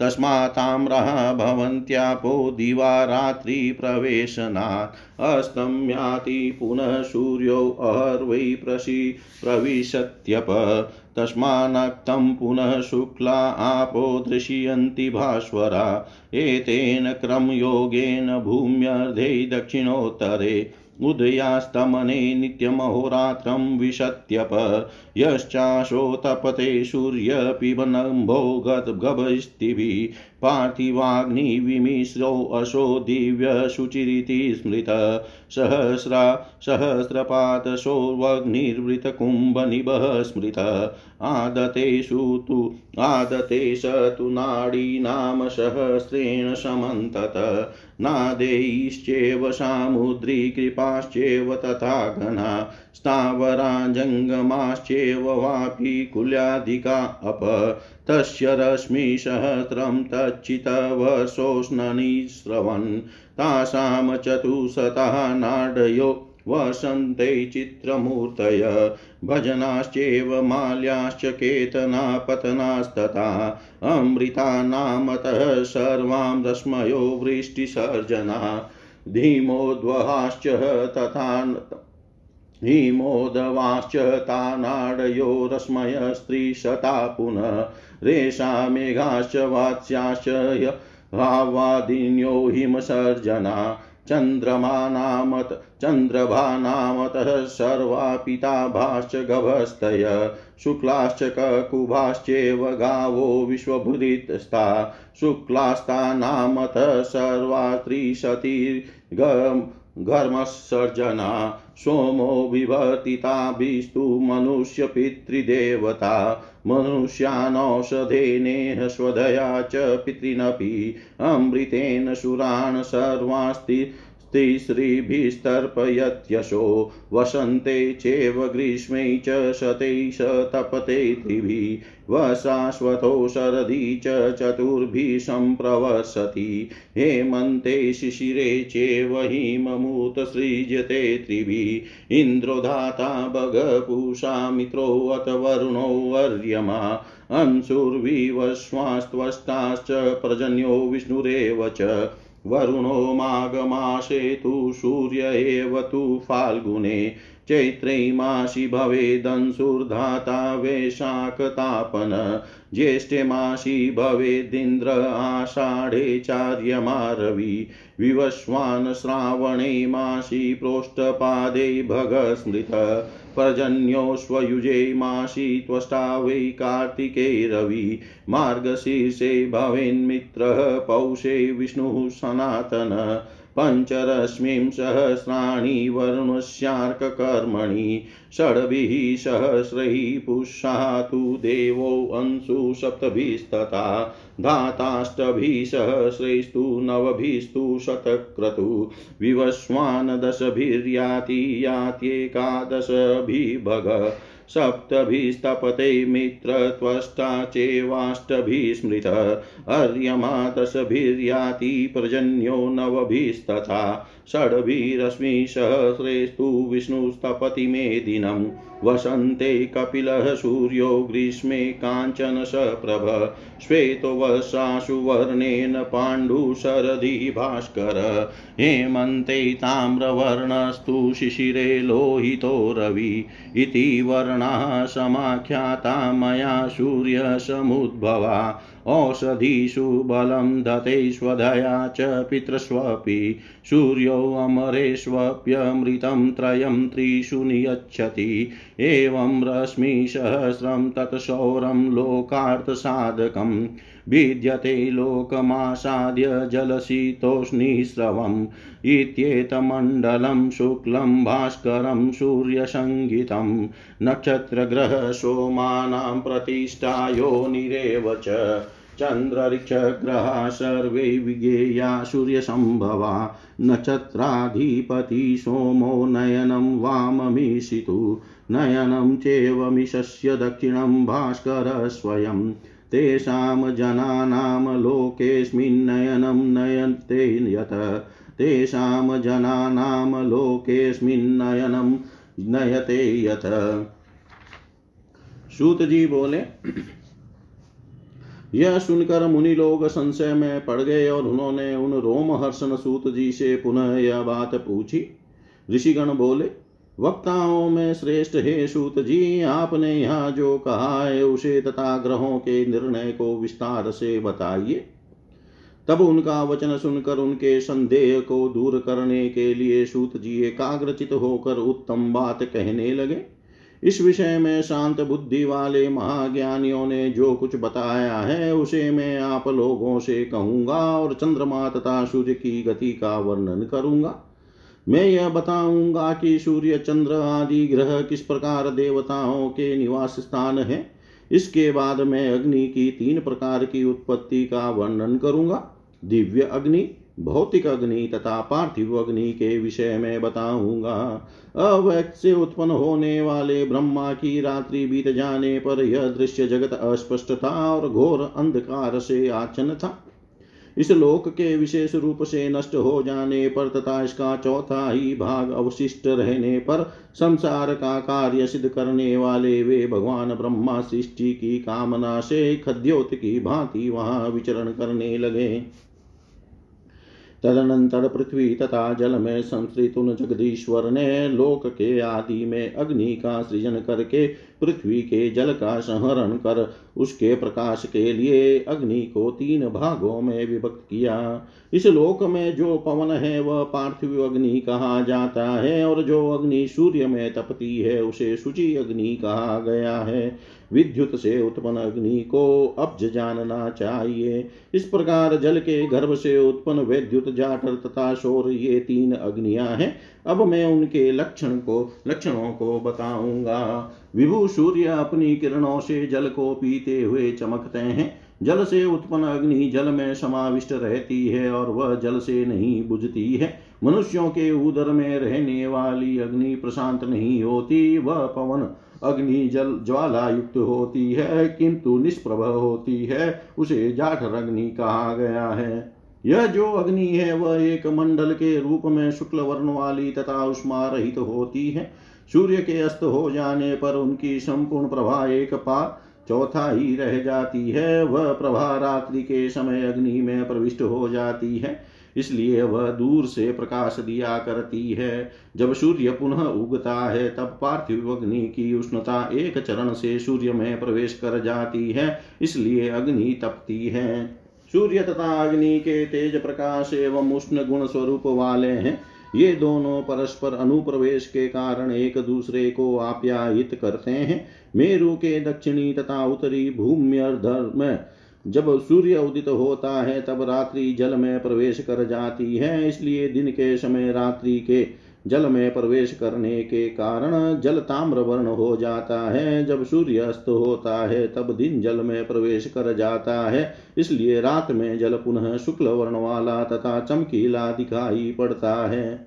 तस्मात्ताम्रः भवन्त्यापो दिवा रात्रिप्रवेशनात् अस्तं याति पुनः सूर्यो अहर्वै प्रसि, प्रविशत्यप। तस्मानक्तं पुनः शुक्ला आपो दृश्यन्ति भास्वरा। एतेन क्रमयोगेन भूम्यर्धे दक्षिणोत्तरे उदयास्तमने नित्यमहोरात्रं विशत्यप यश्चाशो तपते सूर्यपिबनम्भो गभस्तिभिः पार्थिवाग्निविमिश्रोऽशो दिव्यशुचिरिति स्मृत। सहस्रा सहस्रपातशोऽग्निर्वृतकुम्भनिभः स्मृत। आदतेषु तु आदते स तु नाडीनाम सहस्रेण समन्तत। नादैश्चेव सामुद्री कृपाश्चेव तथा घना। स्थावराजङ्गमाश्चेव वापि कुल्याधिका अप। तस्य रश्मिसहस्रं तच्चितवर्षोष्णनिस्रवन्। तासां चतुशतः नाडयो वसन्ते चित्रमूर्तय, भजनाश्चैव माल्याश्च केतनापतनास्तथा, अमृतानामतः सर्वां रश्मयो वृष्टिसर्जना, धीमोद्वहाश्च तथा हिमोदवाश्च तानाडयो रश्मयस्त्रिशता पुनः रेषा मेघाश्च वात्स्याश्च भावादिन्यो हिमसर्जना चन्द्रमानामत चन्द्रभानामतः सर्वा पिताभाश्च गभस्तय शुक्लाश्च ककुभाश्चेव गावो विश्वभुदितस्ता शुक्लास्तानामतः सर्वा त्रिशतिर्गम् घर्मसर्जना सोमो विवर्तिताभिस्तु मनुष्यपितृदेवता मनुष्यानौषधेनेह स्वधया च पितृनपि अमृतेन सुरान् सर्वास्ति तिसृभिस्तर्पयत्यशो वसन्ते चेव ग्रीष्मे च शतै स तपते त्रिभिः वशाश्वतो शरदि च चतुर्भिः सम्प्रवसति। हेमन्ते शिशिरे चेव हिममुतसृज्यते त्रिभिः। इन्द्रो धाता भगपूषा मित्रोऽथ वरुणो वर्यमा। अंशुर्विवश्वास्त्वष्टाश्च पर्जन्यो विष्णुरेव च। वरुणो माघमासे तु सूर्य एव तु फाल्गुने। चैत्रैमासि भवेदंशुर्धाता वैशाखतापन ज्येष्ठे मासि भवेदिन्द्र आषाढे चार्यमा रवि विवस्वान् श्रावणे मासि प्रोष्ठपादे भगस्मृत। पर्जन्योष्वयुजे मासि त्वष्टा वै कार्तिके रवि मार्गशीर्षे भवेन्मित्रः पौषे विष्णुः सनातन। पञ्चरश्मिं सहस्राणि वरुणस्यार्ककर्मणि षड्भिः सहस्रैः पुषा तु देवोऽंशु सप्तभिस्तथा, धाताष्टभिः सहस्रैस्तु नवभिस्तु शतक्रतु, विवस्वान् दशभिर्याति यात्येकादशभिभग सप्तभिस्तपते मित्रत्वष्टा चेवाष्टभिः स्मृत अर्यमा पर्जन्यो नवभिस्तथा षड्भिरश्मिसहस्रेस्तु विष्णुस्तपति मे दिनम् वसन्ते कपिलः सूर्यो ग्रीष्मे काञ्चन सप्रभ श्वेतो वशाशु वर्णेन पाण्डुशरदि भास्कर हेमन्ते ताम्रवर्णस्तु शिशिरे लोहितो रवि। इति वर्णाः समाख्याता मया सूर्यसमुद्भवा औषधीषु बलं दते स्वधया च पितृष्वपि सूर्योऽमरेष्वप्यमृतं त्रयं त्रिषु नियच्छति। एवं रश्मिसहस्रं तत्सौरं लोकार्थसाधकम्। भिद्यते लोकमासाद्य जलशीतोष्णीस्रवम् इत्येतमण्डलं शुक्लं भास्करं सूर्यसङ्गीतं नक्षत्रग्रहसोमानां प्रतिष्ठायो निरेव च। चन्द्रऋक्षग्रहा सर्वे विज्ञेया सूर्यसम्भवा। नक्षत्राधिपति सोमो नयनं वाममीशितु। नयनं चेवमिषस्य दक्षिणं भास्कर स्वयं तेषां जनानां लोकेऽस्मिन्नयनं नयन्ते यत। तेषां जनानां लोकेऽस्मिन्नयनं नयते यथ सूत जी बोले, यह सुनकर मुनि लोग संशय में पड़ गए और उन्होंने उन रोमहर्षण सूत जी से पुनः यह बात पूछी। ऋषिगण बोले वक्ताओं में श्रेष्ठ हे सूत जी, आपने यहाँ जो कहा है, उसे तथा ग्रहों के निर्णय को विस्तार से बताइए। तब उनका वचन सुनकर, उनके संदेह को दूर करने के लिए सूत जी एकाग्रचित होकर उत्तम बात कहने लगे। इस विषय में शांत बुद्धि वाले महाज्ञानियों ने जो कुछ बताया है, उसे मैं आप लोगों से कहूँगा और चंद्रमा तथा सूर्य की गति का वर्णन करूँगा। मैं यह बताऊँगा कि सूर्य, चंद्र आदि ग्रह किस प्रकार देवताओं के निवास स्थान है। इसके बाद मैं अग्नि की तीन प्रकार की उत्पत्ति का वर्णन करूँगा। दिव्य अग्नि, भौतिक अग्नि तथा पार्थिव अग्नि के विषय में बताऊँगा। अव्यक्त से उत्पन्न होने वाले ब्रह्मा की रात्रि बीत जाने पर यह दृश्य जगत अस्पष्ट था और घोर अंधकार से आचन था। इस लोक के विशेष रूप से नष्ट हो जाने पर तथा इसका चौथा ही भाग अवशिष्ट रहने पर संसार का कार्य सिद्ध करने वाले वे भगवान ब्रह्मा सृष्टि की कामना से खद्योत की भांति वहाँ विचरण करने लगे। तदनंतर पृथ्वी तथा जल में संस्कृत उन जगदीश्वर ने लोक के आदि में अग्नि का सृजन करके पृथ्वी के जल का संहरण कर उसके प्रकाश के लिए अग्नि को तीन भागों में विभक्त किया। इस लोक में जो पवन है, वह पार्थिव अग्नि कहा जाता है और जो अग्नि सूर्य में तपती है, उसे शुचि अग्नि कहा गया है। विद्युत से उत्पन्न अग्नि को अब्ज जानना चाहिए। इस प्रकार जल के गर्भ से उत्पन्न विद्युत जाटर तथा शोर ये तीन अग्नियाँ हैं। अब मैं उनके लक्षण को, लक्षणों को बताऊँगा। विभु सूर्य अपनी किरणों से जल को पीते हुए चमकते हैं। जल से उत्पन्न अग्नि जल में समाविष्ट रहती है और वह जल से नहीं बुझती है। मनुष्यों के उदर में रहने वाली अग्नि प्रशांत नहीं होती, वह पवन अग्नि जल ज्वाला युक्त होती है, किंतु निष्प्रभ होती है, उसे जाठर अग्नि कहा गया है। यह जो अग्नि है, वह एक मंडल के रूप में शुक्ल वर्ण वाली तथा उष्मा रहित होती है। सूर्य के अस्त हो जाने पर उनकी संपूर्ण प्रभा एक पा चौथा ही रह जाती है। वह प्रभा रात्रि के समय अग्नि में प्रविष्ट हो जाती है, इसलिए वह दूर से प्रकाश दिया करती है। जब सूर्य पुनः उगता है, तब पार्थिव अग्नि की उष्णता एक चरण से सूर्य में प्रवेश कर जाती है, इसलिए अग्नि तपती है। सूर्य तथा अग्नि के तेज प्रकाश एवं उष्ण गुण स्वरूप वाले हैं। ये दोनों परस्पर अनुप्रवेश के कारण एक दूसरे को आप्यायित करते हैं। मेरु के दक्षिणी तथा उत्तरी भूम्य धर्म जब सूर्य उदित होता है, तब रात्रि जल में प्रवेश कर जाती है, इसलिए दिन के समय रात्रि के जल में प्रवेश करने के कारण जल ताम्र वर्ण हो जाता है। जब सूर्य अस्त होता है, तब दिन जल में प्रवेश कर जाता है। इसलिए रात में जल पुनः शुक्ल वर्ण वाला तथा चमकीला दिखाई पड़ता है।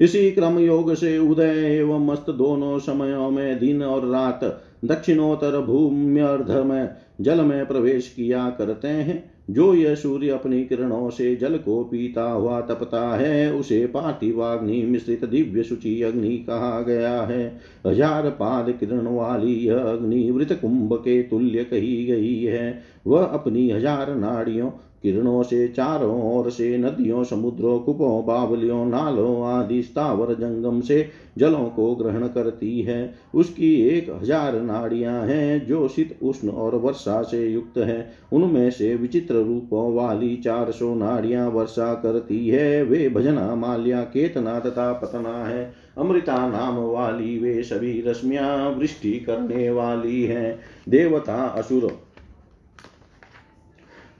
इसी क्रम योग से उदय एवं मस्त दोनों समयों में दिन और रात दक्षिणोत्तर भूम्यर्ध में जल में प्रवेश किया करते हैं। जो यह सूर्य अपनी किरणों से जल को पीता हुआ तपता है, उसे पार्थिवाग्नि मिश्रित दिव्य शुचि अग्नि कहा गया है। हज़ार पाद किरण वाली यह अग्नि वृत कुंभ के तुल्य कही गई है। वह अपनी हज़ार नाड़ियों किरणों से चारों ओर से नदियों, समुद्रों, कुपों, बावलियों, नालों आदि स्थावर जंगम से जलों को ग्रहण करती है। उसकी एक हज़ार नाड़ियाँ हैं जो शीत, उष्ण और वर्षा से युक्त है। उनमें से विचित्र रूपों वाली चार सौ नाड़ियाँ वर्षा करती है। वे भजना, माल्या, केतना तथा पतना है। अमृता नाम वाली वे सभी रश्मियाँ वृष्टि करने वाली हैं। देवता, असुर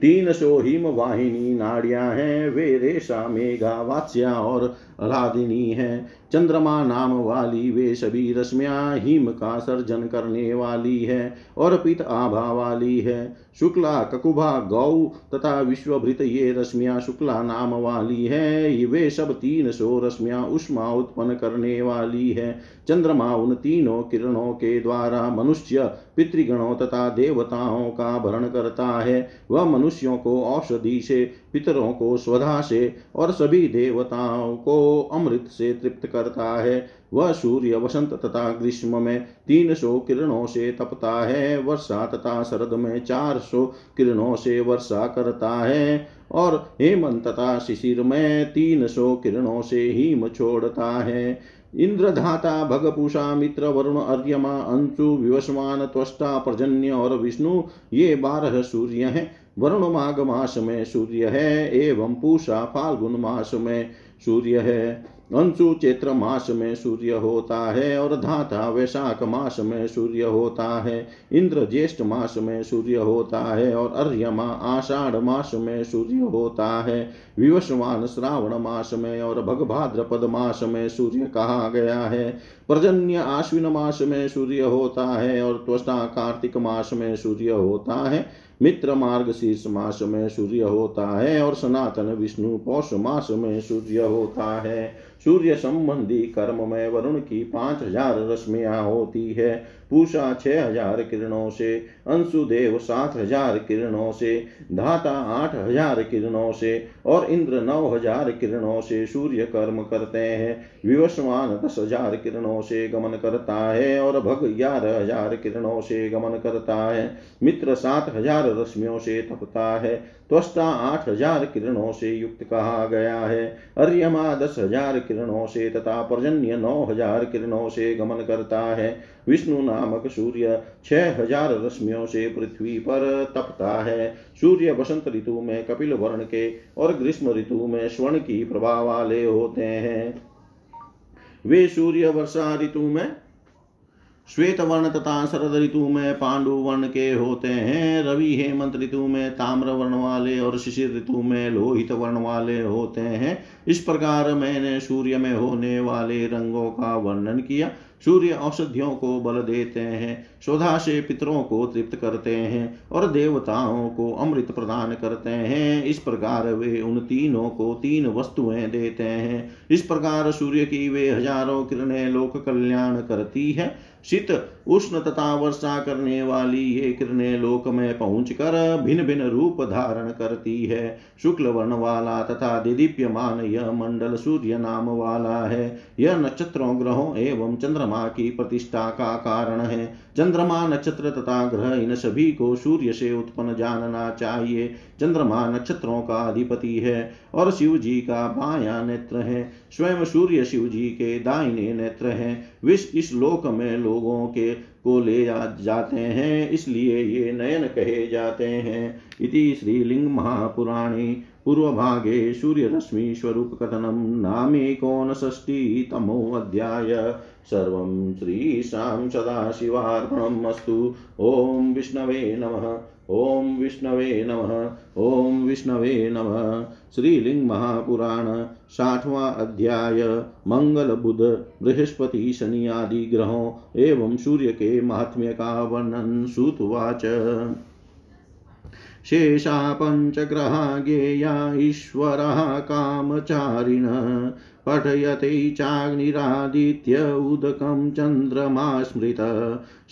तीन सौ हिम वाहिनी नाड़ियाँ हैं वे रेशा मेघा वात्स्या और राधिनी है। चंद्रमा नाम वाली वे सभी रश्मियाँ हिम का सर्जन करने वाली है और पित आभा वाली है। शुक्ला, ककुभा, गौ तथा विश्वभृत ये रश्मियाँ शुक्ला नाम वाली है। वे सब तीन सौ रश्मियाँ उष्मा उत्पन्न करने वाली है। चंद्रमा उन तीनों किरणों के द्वारा मनुष्य, पितृगणों तथा देवताओं का भरण करता है। वह मनुष्यों को औषधि से पितरों को स्वधा से और सभी देवताओं को अमृत से तृप्त करता है। वह सूर्य वसंत तथा ग्रीष्म में तीन सौ किरणों से तपता है। वर्षा तथा शरद में चार सौ किरणों से वर्षा करता है और हेमंत तथा शिशिर में तीन सौ किरणों से हिम छोड़ता है। इंद्रधाता, भगपूषा, मित्र, वरुण अर्यमा अंशु, विवस्वान, त्वष्टा, प्रजन्य और विष्णु, ये बारह सूर्य हैं। वरुण माघ मास में सूर्य है एवं पूषा फाल्गुन मास में सूर्य है। अंशु चैत्र मास में सूर्य होता है और धाता वैशाख मास में सूर्य होता है इंद्र ज्येष्ठ मास में सूर्य होता है और अर्यमा आषाढ़ मास में सूर्य होता है विवशवान श्रावण मास में और भगभाद्रपद मास में सूर्य कहा गया है प्रजन्य आश्विन मास में सूर्य होता है और त्वष्टा कार्तिक मास में सूर्य होता है मित्र मार्ग शीर्ष मास में सूर्य होता है और सनातन विष्णु पौष मास में सूर्य होता है सूर्य संबंधी कर्म में वरुण की पाँच हज़ार रश्मियाँ होती है। पूषा छह हज़ार किरणों से, अंशुदेव सात हज़ार किरणों से, धाता आठ हज़ार किरणों से और इंद्र नौ हज़ार किरणों से सूर्य कर्म करते हैं। विवस्वान दस हज़ार किरणों से गमन करता है और भग ग्यारह हज़ार किरणों से गमन करता है। मित्र सात हज़ार रश्मियों से तपता है। त्वष्टा आठ हज़ार किरणों से युक्त कहा गया है। अर्यमा दस हज़ार किरणों से तथा पर्जन्य नौ हज़ार किरणों से गमन करता है। विष्णु नामक सूर्य छह हज़ार रश्मियों से पृथ्वी पर तपता है। सूर्य बसंत ऋतु में कपिल वर्ण के और ग्रीष्म ऋतु में स्वर्ण की प्रभाव वाले होते हैं। वे सूर्य वर्षा ऋतु में श्वेत वर्ण तथा शरद ऋतु में पांडु वर्ण के होते हैं। रवि हेमंत ऋतु में ताम्र वर्ण वाले और शिशिर ऋतु में लोहित वर्ण वाले होते हैं। इस प्रकार मैंने सूर्य में होने वाले रंगों का वर्णन किया। सूर्य औषधियों को बल देते हैं, शोधा से पितरों को तृप्त करते हैं और देवताओं को अमृत प्रदान करते हैं। इस प्रकार वे उन तीनों को तीन वस्तुएँ देते हैं। इस प्रकार सूर्य की वे हज़ारों किरणें लोक कल्याण करती है। शीत उष्ण तथा वर्षा करने वाली ये किरणें लोक में पहुँच कर भिन्न भिन्न रूप धारण करती है। शुक्ल वर्ण वाला तथा दिदीप्यमान यह मंडल सूर्य नाम वाला है। यह नक्षत्रों, ग्रहों एवं चंद्रमा की प्रतिष्ठा का कारण है। चंद्रमा नक्षत्र तथा ग्रह इन सभी को सूर्य से उत्पन्न जानना चाहिए। चंद्रमा नक्षत्रों का अधिपति है और शिव जी का बाया नेत्र है। स्वयं सूर्य शिव जी के दाहिने नेत्र है। विष इस लोक में लोगों के को ले जाते हैं, इसलिए ये नयन कहे जाते हैं। इति श्रीलिंग महापुराणे, पूर्वभागे सूर्यरश्मिस्वरूपकथनं नामेकोनषष्टितमोऽध्याय सर्वं श्रीशां सदाशिवार्पणम् अस्तु। ॐ विष्णवे नमः, ॐ विष्णवे नमः, ॐ विष्णवे नमः। श्रीलिंग महापुराण, साठवां अध्याय, मंगल बुध, बृहस्पति शनि आदि ग्रहों एवं सूर्य के महात्म्य का वर्णन सुतवाच। शेषा पञ्चग्रहा ज्ञेया ईश्वरः कामचारिण, पठयते चाग्निरादित्य उदकं चन्द्रमा स्मृत।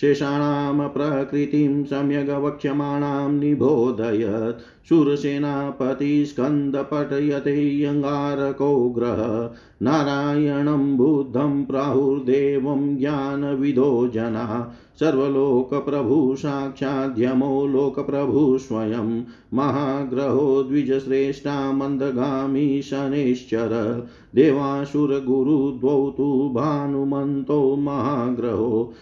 शेषाणां प्रकृतिं सम्यग् निबोधयत्। शूरसेनापतिस्कन्दपठयते अङ्गारको ग्रह। नारायणं बुद्धं प्राहुर्देवं ज्ञानविदो जना। सर्वलोकप्रभु साक्षाद्यमो लोकप्रभु स्वयं। महाग्रहो द्विजश्रेष्ठा मन्दगामी शनेश्चर। देवासुरगुरुद्वौ तु भानुमन्तो महाग्रहो।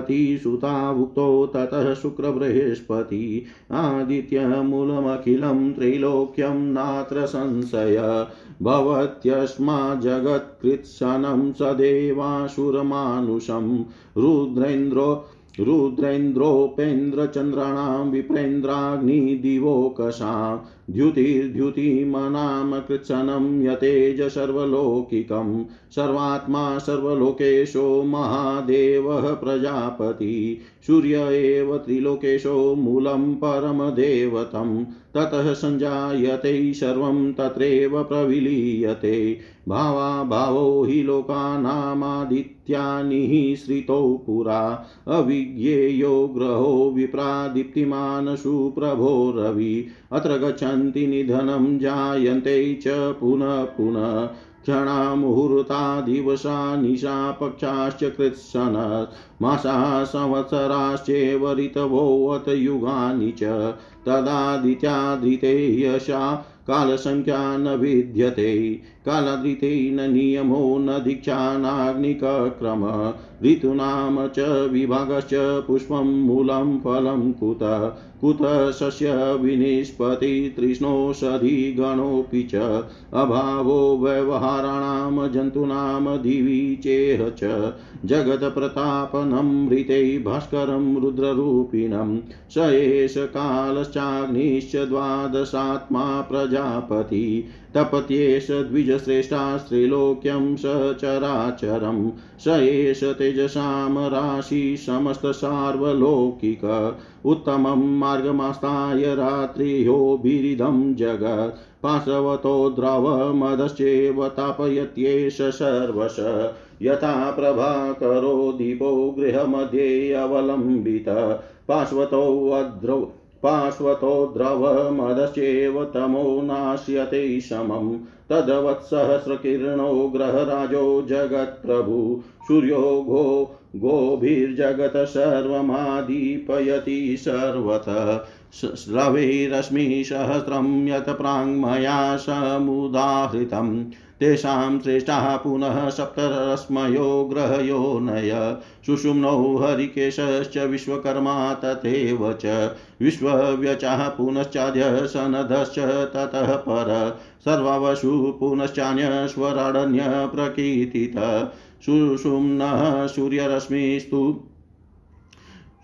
प्रजापतिसुताभुक्तो ततः शुक्रबृहस्पति। आदित्यमूलमखिलं त्रैलोक्यं नात्र संशय। भवत्यस्मा जगत्कृत्सनं सदेवासुरमानुषं रुद्रेन्द्रो रुद्रेन्द्रोपेन्द्रचन्द्राणां विप्रेन्द्राग्निदिवोकषां द्युतिर्द्युतिमनां कृत्सनं यतेज सर्वलौकिकं सर्वात्मा सर्वलोकेशो महादेवः प्रजापति। सूर्य एव त्रिलोकेशो मूलं परमदेवतं, ततः सञ्जायते सर्वं तत्रैव प्रविलीयते। भावा भावो हि लोकानामादित्यानि श्रितौ पुरा। अविज्ञेयो ग्रहो विप्रादीप्तिमान् सुप्रभो रवि। अत्र गच्छन्ति निधनं जायन्ते च पुनः पुनः। क्षणा मुहूर्ता दिवसा निशा पक्षाश्च कृत्सन मासा संवत्सराश्चेव ऋतवोऽत युगानि च तदादित्याधृते यशा कालसङ्ख्या न विद्यते। कालादृते न नियमो न दीक्षा नाग्निकक्रम ऋतूनां च विभागश्च पुष्पं मूलं फलं कुतः। कुतः सस्य विनिष्पति तृष्णोषधिगणोऽपि च। अभावो व्यवहाराणां जन्तूनां दिवि चेह च। जगत्प्रतापनमृते भास्करं रुद्ररूपिणं। स एष कालश्चाग्निश्च द्वादशात्मा प्रजापति। तपत्येष द्विजश्रेष्ठा स्त्रीलोक्यं सचराचरं स एष तेजसां राशि समस्तसार्वलौकिक। उत्तमं मार्गमास्ताय रात्रियोभिरिदं जगत्। पाशवतो द्रवमदश्चेव तापयत्येष सर्वश। यथा प्रभाकरो दीपो गृहमध्ये अवलम्बित। पार्श्वतो अद्रौ पार्श्वतो द्रवमदश्चेव तमो नाश्यते समम्। तद्वत्सहस्रकिरणो ग्रहराजो जगत्प्रभु। सूर्यो घो गोभिर्जगत् सर्वमादीपयति सर्वतः। स्रवे रश्मिसहस्रं यत् प्राङ्मया समुदाहृतम्। तेषां श्रेष्ठाः पुनः सप्तरश्मयो ग्रहयो नय। सुषुम्नौ हरिकेशश्च विश्वकर्मा तथैव च। विश्वव्यचाः पुनश्चाद्य सनदश्च ततः पर। सर्ववशु पुनश्चान्यश्वराडन्यप्रकीर्तितः सुषुम्नः सूर्यरश्मिस्तु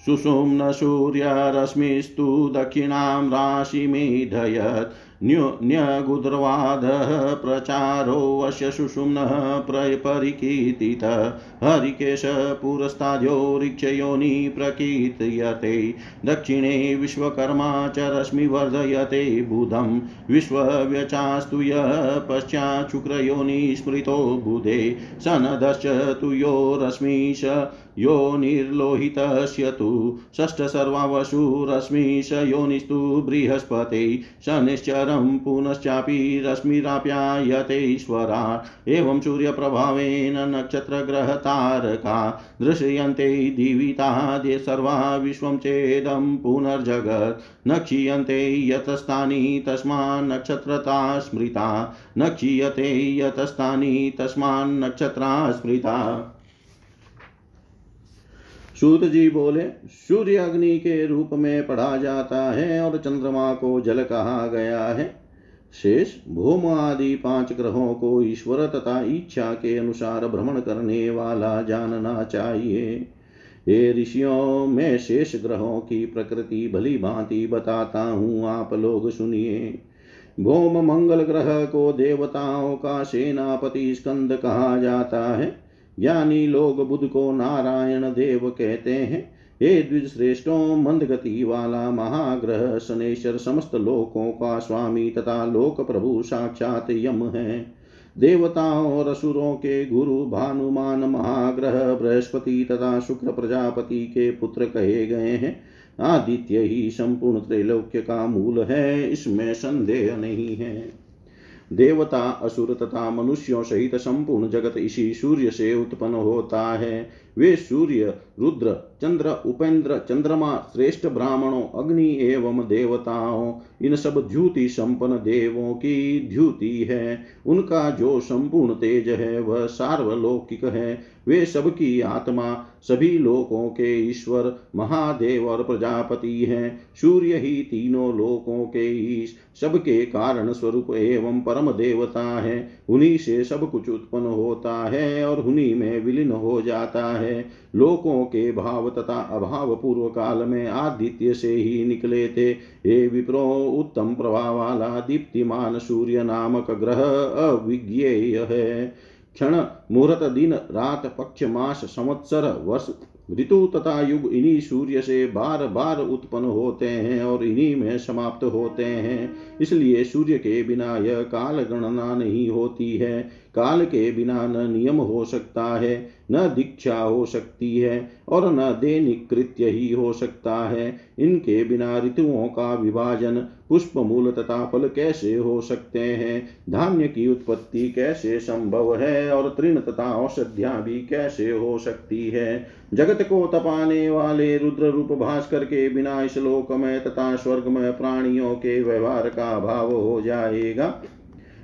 सुषुम्न सूर्यरश्मिस्तु दक्षिणां राशिमेधयत्। न्यगुद्रवादः प्रचारोऽस्य सुषुम्नः परिकीर्तितः हरिकेश पुरस्ताद्यो ऋक्षयोनि प्रकीर्त्यते। दक्षिणे विश्वकर्मा च रश्मिवर्धयते बुधं। विश्वव्यचास्तु यः पश्चाच्छुक्रयोनि स्मृतो बुधे। सनदश्च तु यो रश्मिश योनिर्लोहितस्य तु। षष्ठसर्वावशुरश्मिश योनिस्तु बृहस्पते। शनिश्चरं पुनश्चापि रश्मिराप्यायते ईश्वरा। एवं सूर्यप्रभावेन नक्षत्रग्रहतारका दृश्यन्ते दिवितादे सर्वा विश्वं चेदं पुनर्जगत्। न क्षीयन्ते यतस्तानि तस्मान्नक्षत्रता स्मृता। न क्षीयते यतस्तानि तस्मान्नक्षत्रा स्मृता। सूत जी बोले, सूर्य अग्नि के रूप में पढ़ा जाता है और चंद्रमा को जल कहा गया है। शेष भूम आदि पाँच ग्रहों को ईश्वर तथा इच्छा के अनुसार भ्रमण करने वाला जानना चाहिए। ये ऋषियों, में शेष ग्रहों की प्रकृति भली भांति बताता हूँ, आप लोग सुनिए। भूम मंगल ग्रह को देवताओं का सेनापति स्कंद कहा जाता है। ज्ञानी लोग बुद्ध को नारायण देव कहते हैं। हे द्विज श्रेष्ठों मंद गति वाला महाग्रह शनेश्वर समस्त लोकों का स्वामी तथा लोक प्रभु साक्षात यम है। देवताओं और असुरों के गुरु भानुमान महाग्रह, बृहस्पति तथा शुक्र प्रजापति के पुत्र कहे गए हैं। आदित्य ही संपूर्ण त्रैलोक्य का मूल है, इसमें संदेह नहीं है। देवता असुर तथा मनुष्यों सहित संपूर्ण जगत इसी सूर्य से उत्पन्न होता है। वे सूर्य, रुद्र, चंद्र, उपेंद्र, चंद्रमा, श्रेष्ठ ब्राह्मणों, अग्नि एवं देवताओं, इन सब द्युति संपन्न देवों की द्युति है। उनका जो संपूर्ण तेज है, वह सार्वलौकिक है। वे सबकी आत्मा, सभी लोकों के ईश्वर, महादेव और प्रजापति हैं। सूर्य ही तीनों लोकों के ईश, सबके कारण स्वरूप एवं परम देवता है। उन्हीं से सब कुछ उत्पन्न होता है और उन्हीं में विलीन हो जाता है। लोकों के भाव तथा अभाव पूर्व काल में आदित्य से ही निकले थे। हे विप्रो, उत्तम प्रभाव वाला दीप्तिमान सूर्य नामक ग्रह अविज्ञेय है। क्षण, मुहूर्त, दिन, रात, पक्ष, मास, संवत्सर, वर्ष, ऋतु तथा युग इन्हीं सूर्य से बार बार उत्पन्न होते हैं और इन्हीं में समाप्त होते हैं। इसलिए सूर्य के बिना यह काल गणना नहीं होती है। काल के बिना न नियम हो सकता है, न दीक्षा हो सकती है और न दैनिक कृत्य ही हो सकता है। इनके बिना ऋतुओं का विभाजन, पुष्प मूल तथा फल कैसे हो सकते हैं? धान्य की उत्पत्ति कैसे संभव है और तृण तथा औषधियाँ भी कैसे हो सकती है? जगत को तपाने वाले रुद्र रूप भास्कर के बिना इस लोक में तथा स्वर्ग में प्राणियों के व्यवहार का अभाव हो जाएगा।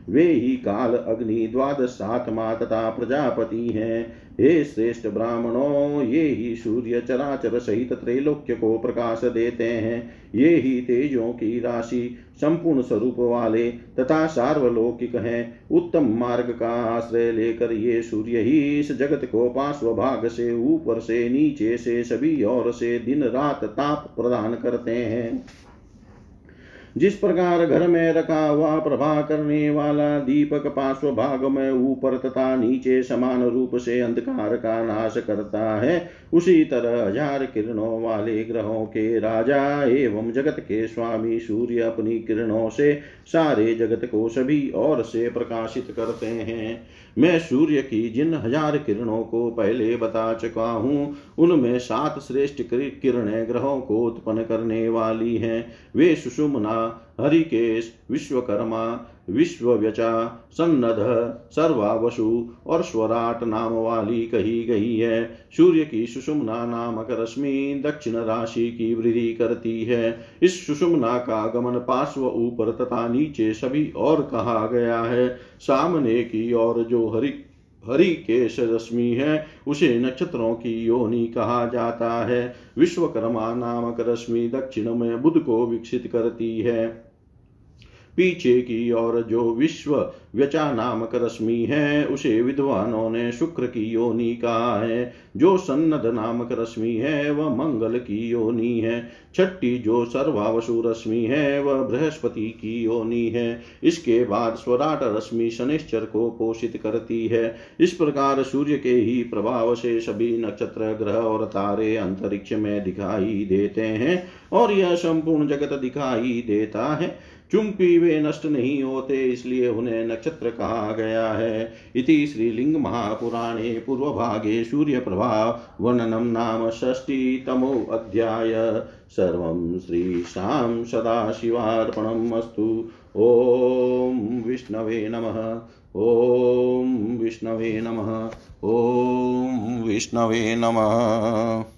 वे ही काल अग्नि द्वादश आत्मा तथा प्रजापति हैं। हे श्रेष्ठ ब्राह्मणों, ये ही सूर्य चराचर सहित त्रैलोक्य को प्रकाश देते हैं। ये ही तेजों की राशि संपूर्ण स्वरूप वाले तथा सार्वलौकिक हैं। उत्तम मार्ग का आश्रय लेकर ये सूर्य ही इस जगत को पार्श्व भाग से ऊपर से नीचे से सभी ओर से दिन रात ताप प्रदान करते हैं। जिस प्रकार घर में रखा हुआ प्रभा करने वाला दीपक पार्श्व भाग में ऊपर तथा नीचे समान रूप से अंधकार का नाश करता है, उसी तरह हज़ार किरणों वाले ग्रहों के राजा एवं जगत के स्वामी सूर्य अपनी किरणों से सारे जगत को सभी और से प्रकाशित करते हैं। मैं सूर्य की जिन हज़ार किरणों को पहले बता चुका हूँ, उनमें सात श्रेष्ठ किरणें ग्रहों को उत्पन्न करने वाली हैं। वे सुषुमना, हरिकेश, विश्वकर्मा विश्वव्यचा सन्नद सर्वावसु और स्वराट नाम वाली कही गई है। सूर्य की सुषुम्ना नामक रश्मि दक्षिण राशि की वृद्धि करती है। इस सुषुम्ना का गमन पार्श्व ऊपर तथा नीचे सभी और कहा गया है। सामने की और जो हरि हरि केश रश्मि है, उसे नक्षत्रों की योनि कहा जाता है। विश्वकर्मा नामक रश्मि दक्षिण में बुध को विकसित करती है। पीछे की ओर जो विश्व व्यचा नामक रश्मि है, उसे विद्वानों ने शुक्र की योनि कहा है। जो सन्नद नामक रश्मि है, वह मंगल की योनि है। छठी जो सर्वावसु रश्मि है, वह बृहस्पति की योनि है। इसके बाद स्वराट रश्मि शनिश्चर को पोषित करती है। इस प्रकार सूर्य के ही प्रभाव से सभी नक्षत्र, ग्रह और तारे अंतरिक्ष में दिखाई देते हैं और यह संपूर्ण जगत दिखाई देता है। चूँकि वे नष्ट नहीं होते, इसलिए उन्हें नक्षत्र कहा गया है। इति श्रीलिंग महापुराणे पूर्वभागे सूर्यप्रभा वर्णनम नाम षष्टितमो अध्याय। सर्वं श्रीशां सदाशिवार्पणम् अस्तु। विष्णवे नमः। ॐ विष्णवे नमः। ॐ विष्णवे नमः।